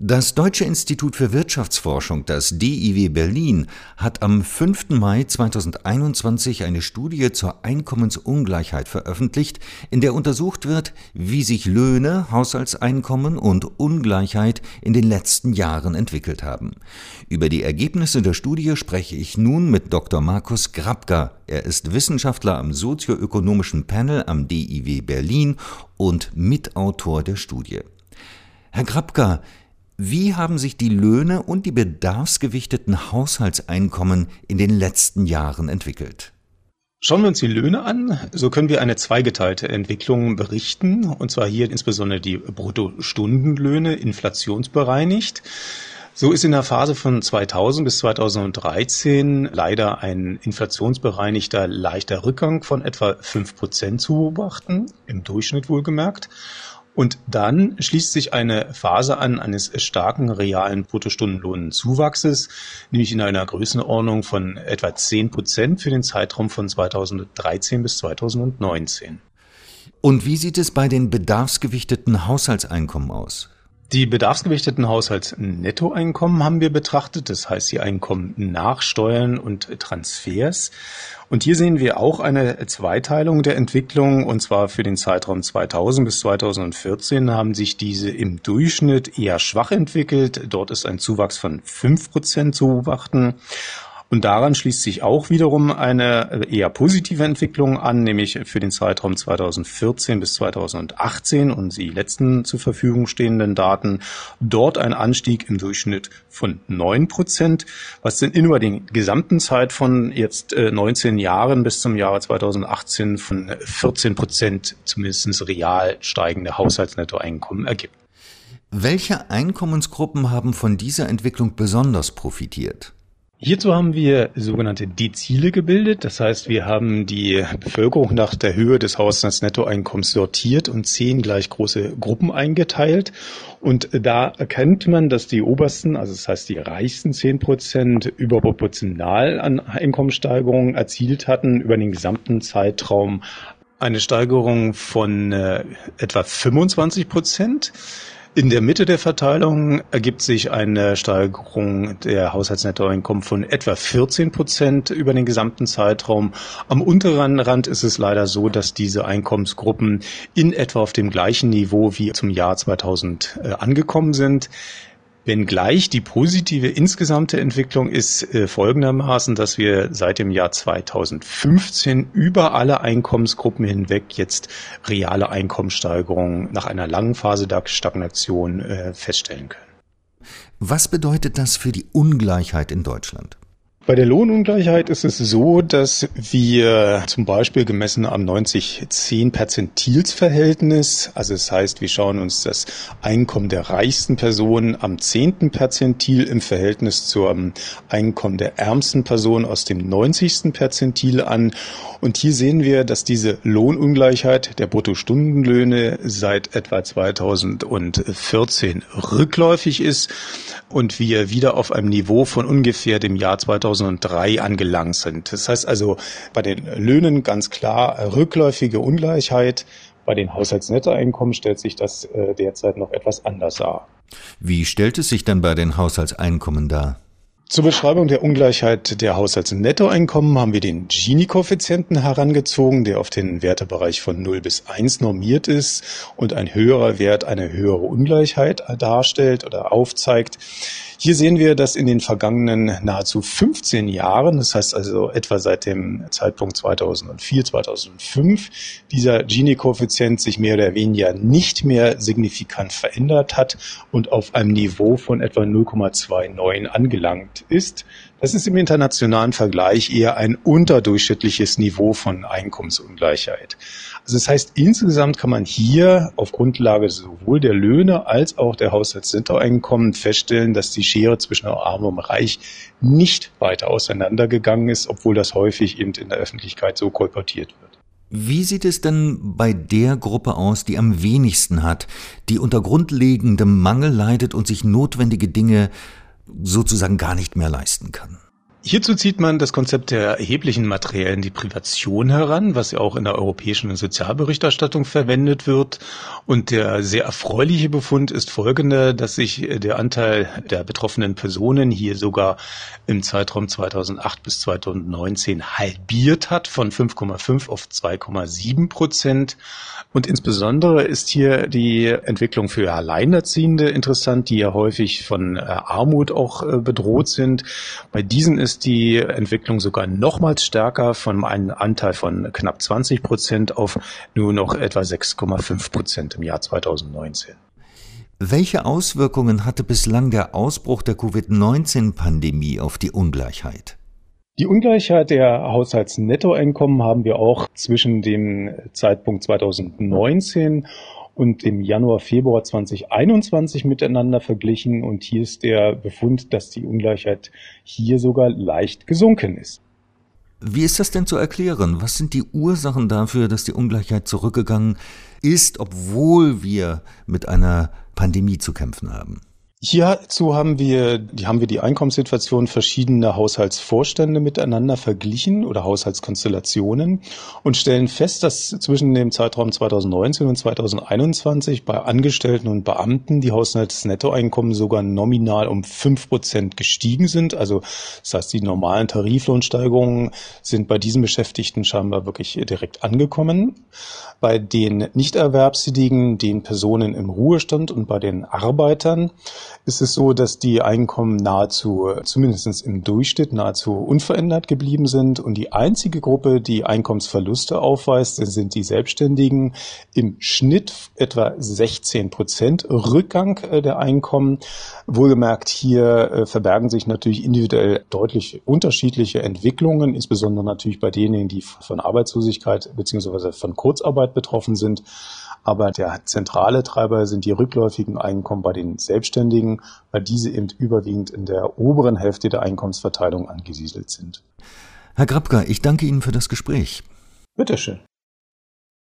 Das Deutsche Institut für Wirtschaftsforschung, das DIW Berlin, hat am 5. Mai 2021 eine Studie zur Einkommensungleichheit veröffentlicht, in der untersucht wird, wie sich Löhne, Haushaltseinkommen und Ungleichheit in den letzten Jahren entwickelt haben. Über die Ergebnisse der Studie spreche ich nun mit Dr. Markus Grabka. Er ist Wissenschaftler am sozioökonomischen Panel am DIW Berlin und Mitautor der Studie. Herr Grabka, wie haben sich die Löhne und die bedarfsgewichteten Haushaltseinkommen in den letzten Jahren entwickelt? Schauen wir uns die Löhne an, so können wir eine zweigeteilte Entwicklung berichten, und zwar hier insbesondere die Bruttostundenlöhne inflationsbereinigt. So ist in der Phase von 2000 bis 2013 leider ein inflationsbereinigter leichter Rückgang von etwa fünf Prozent zu beobachten, im Durchschnitt wohlgemerkt. Und dann schließt sich eine Phase an eines starken realen Bruttostundenlohnzuwachses, nämlich in einer Größenordnung von etwa 10 Prozent für den Zeitraum von 2013 bis 2019. Und wie sieht es bei den bedarfsgewichteten Haushaltseinkommen aus? Die bedarfsgewichteten Haushaltsnettoeinkommen haben wir betrachtet, das heißt die Einkommen nach Steuern und Transfers. Und hier sehen wir auch eine Zweiteilung der Entwicklung, und zwar für den Zeitraum 2000 bis 2014 haben sich diese im Durchschnitt eher schwach entwickelt. Dort ist ein Zuwachs von fünf Prozent zu beobachten. Und daran schließt sich auch wiederum eine eher positive Entwicklung an, nämlich für den Zeitraum 2014 bis 2018 und die letzten zur Verfügung stehenden Daten. Dort ein Anstieg im Durchschnitt von neun Prozent, was sind über den gesamten Zeit von jetzt 19 äh, Jahren bis zum Jahre 2018 von 14 Prozent zumindest real steigende Haushaltsnettoeinkommen ergibt. Welche Einkommensgruppen haben von dieser Entwicklung besonders profitiert? Hierzu haben wir sogenannte Dezile gebildet. Das heißt, wir haben die Bevölkerung nach der Höhe des Haushaltsnettoeinkommens sortiert und zehn gleich große Gruppen eingeteilt. Und da erkennt man, dass die obersten, also das heißt die reichsten zehn Prozent überproportional an Einkommenssteigerungen erzielt hatten über den gesamten Zeitraum eine Steigerung von äh, etwa 25 Prozent. In der Mitte der Verteilung ergibt sich eine Steigerung der Haushaltsnettoeinkommen von etwa 14 Prozent über den gesamten Zeitraum. Am unteren Rand ist es leider so, dass diese Einkommensgruppen in etwa auf dem gleichen Niveau wie zum Jahr 2000 äh, angekommen sind. Wenngleich die positive insgesamte Entwicklung ist äh, folgendermaßen, dass wir seit dem Jahr 2015 über alle Einkommensgruppen hinweg jetzt reale Einkommenssteigerungen nach einer langen Phase der Stagnation äh, feststellen können. Was bedeutet das für die Ungleichheit in Deutschland? Bei der Lohnungleichheit ist es so, dass wir zum Beispiel gemessen am 90-10 Perzentilsverhältnis, also das heißt, wir schauen uns das Einkommen der reichsten Personen am 10. Perzentil im Verhältnis zum Einkommen der ärmsten Person aus dem 90. Perzentil an. Und hier sehen wir, dass diese Lohnungleichheit der Bruttostundenlöhne seit etwa 2014 rückläufig ist und wir wieder auf einem Niveau von ungefähr dem Jahr 2003 angelangt sind. Das heißt also bei den Löhnen ganz klar rückläufige Ungleichheit. Bei den Haushaltsnettoeinkommen stellt sich das äh, derzeit noch etwas anders dar. Wie stellt es sich dann bei den Haushaltseinkommen dar? Zur Beschreibung der Ungleichheit der Haushaltsnettoeinkommen haben wir den Gini-Koeffizienten herangezogen, der auf den Wertebereich von 0 bis 1 normiert ist und ein höherer Wert eine höhere Ungleichheit darstellt oder aufzeigt. Hier sehen wir, dass in den vergangenen nahezu 15 Jahren, das heißt also etwa seit dem Zeitpunkt 2004, 2005, dieser Gini-Koeffizient sich mehr oder weniger nicht mehr signifikant verändert hat und auf einem Niveau von etwa 0,29 angelangt ist. Das ist im internationalen Vergleich eher ein unterdurchschnittliches Niveau von Einkommensungleichheit. Also das heißt, insgesamt kann man hier auf Grundlage sowohl der Löhne als auch der Haushaltsnettoeinkommen feststellen, dass die Schere zwischen Arm und Reich nicht weiter auseinandergegangen ist, obwohl das häufig eben in der Öffentlichkeit so kolportiert wird. Wie sieht es denn bei der Gruppe aus, die am wenigsten hat, die unter grundlegendem Mangel leidet und sich notwendige Dinge sozusagen gar nicht mehr leisten kann. Hierzu zieht man das Konzept der erheblichen materiellen Deprivation heran, was ja auch in der europäischen Sozialberichterstattung verwendet wird. Und der sehr erfreuliche Befund ist folgender, dass sich der Anteil der betroffenen Personen hier sogar im Zeitraum 2008 bis 2019 halbiert hat, von 5,5 auf 2,7 Prozent. Und insbesondere ist hier die Entwicklung für Alleinerziehende interessant, die ja häufig von äh, Armut auch äh, bedroht sind. Bei diesen ist die Entwicklung sogar nochmals stärker von einem Anteil von knapp 20 Prozent auf nur noch etwa 6,5 Prozent im Jahr 2019. Welche Auswirkungen hatte bislang der Ausbruch der Covid-19-Pandemie auf die Ungleichheit? Die Ungleichheit der Haushaltsnettoeinkommen haben wir auch zwischen dem Zeitpunkt 2019 und im Januar, Februar 2021 miteinander verglichen. Und hier ist der Befund, dass die Ungleichheit hier sogar leicht gesunken ist. Wie ist das denn zu erklären? Was sind die Ursachen dafür, dass die Ungleichheit zurückgegangen ist, obwohl wir mit einer Pandemie zu kämpfen haben? Hierzu haben wir, die haben wir die Einkommenssituation verschiedener Haushaltsvorstände miteinander verglichen oder Haushaltskonstellationen und stellen fest, dass zwischen dem Zeitraum 2019 und 2021 bei Angestellten und Beamten die Haushaltsnettoeinkommen sogar nominal um fünf Prozent gestiegen sind. Also das heißt, die normalen Tariflohnsteigerungen sind bei diesen Beschäftigten scheinbar wirklich direkt angekommen. Bei den Nichterwerbstätigen, den Personen im Ruhestand und bei den Arbeitern ist es so, dass die Einkommen nahezu, zumindest im Durchschnitt, nahezu unverändert geblieben sind. Und die einzige Gruppe, die Einkommensverluste aufweist, sind die Selbstständigen. Im Schnitt etwa 16 Prozent Rückgang äh, der Einkommen. Wohlgemerkt, hier äh, verbergen sich natürlich individuell deutlich unterschiedliche Entwicklungen, insbesondere natürlich bei denjenigen, die von Arbeitslosigkeit beziehungsweise von Kurzarbeit betroffen sind. Aber der zentrale Treiber sind die rückläufigen Einkommen bei den Selbstständigen, weil diese eben überwiegend in der oberen Hälfte der Einkommensverteilung angesiedelt sind. Herr Grabka, ich danke Ihnen für das Gespräch. Bitteschön.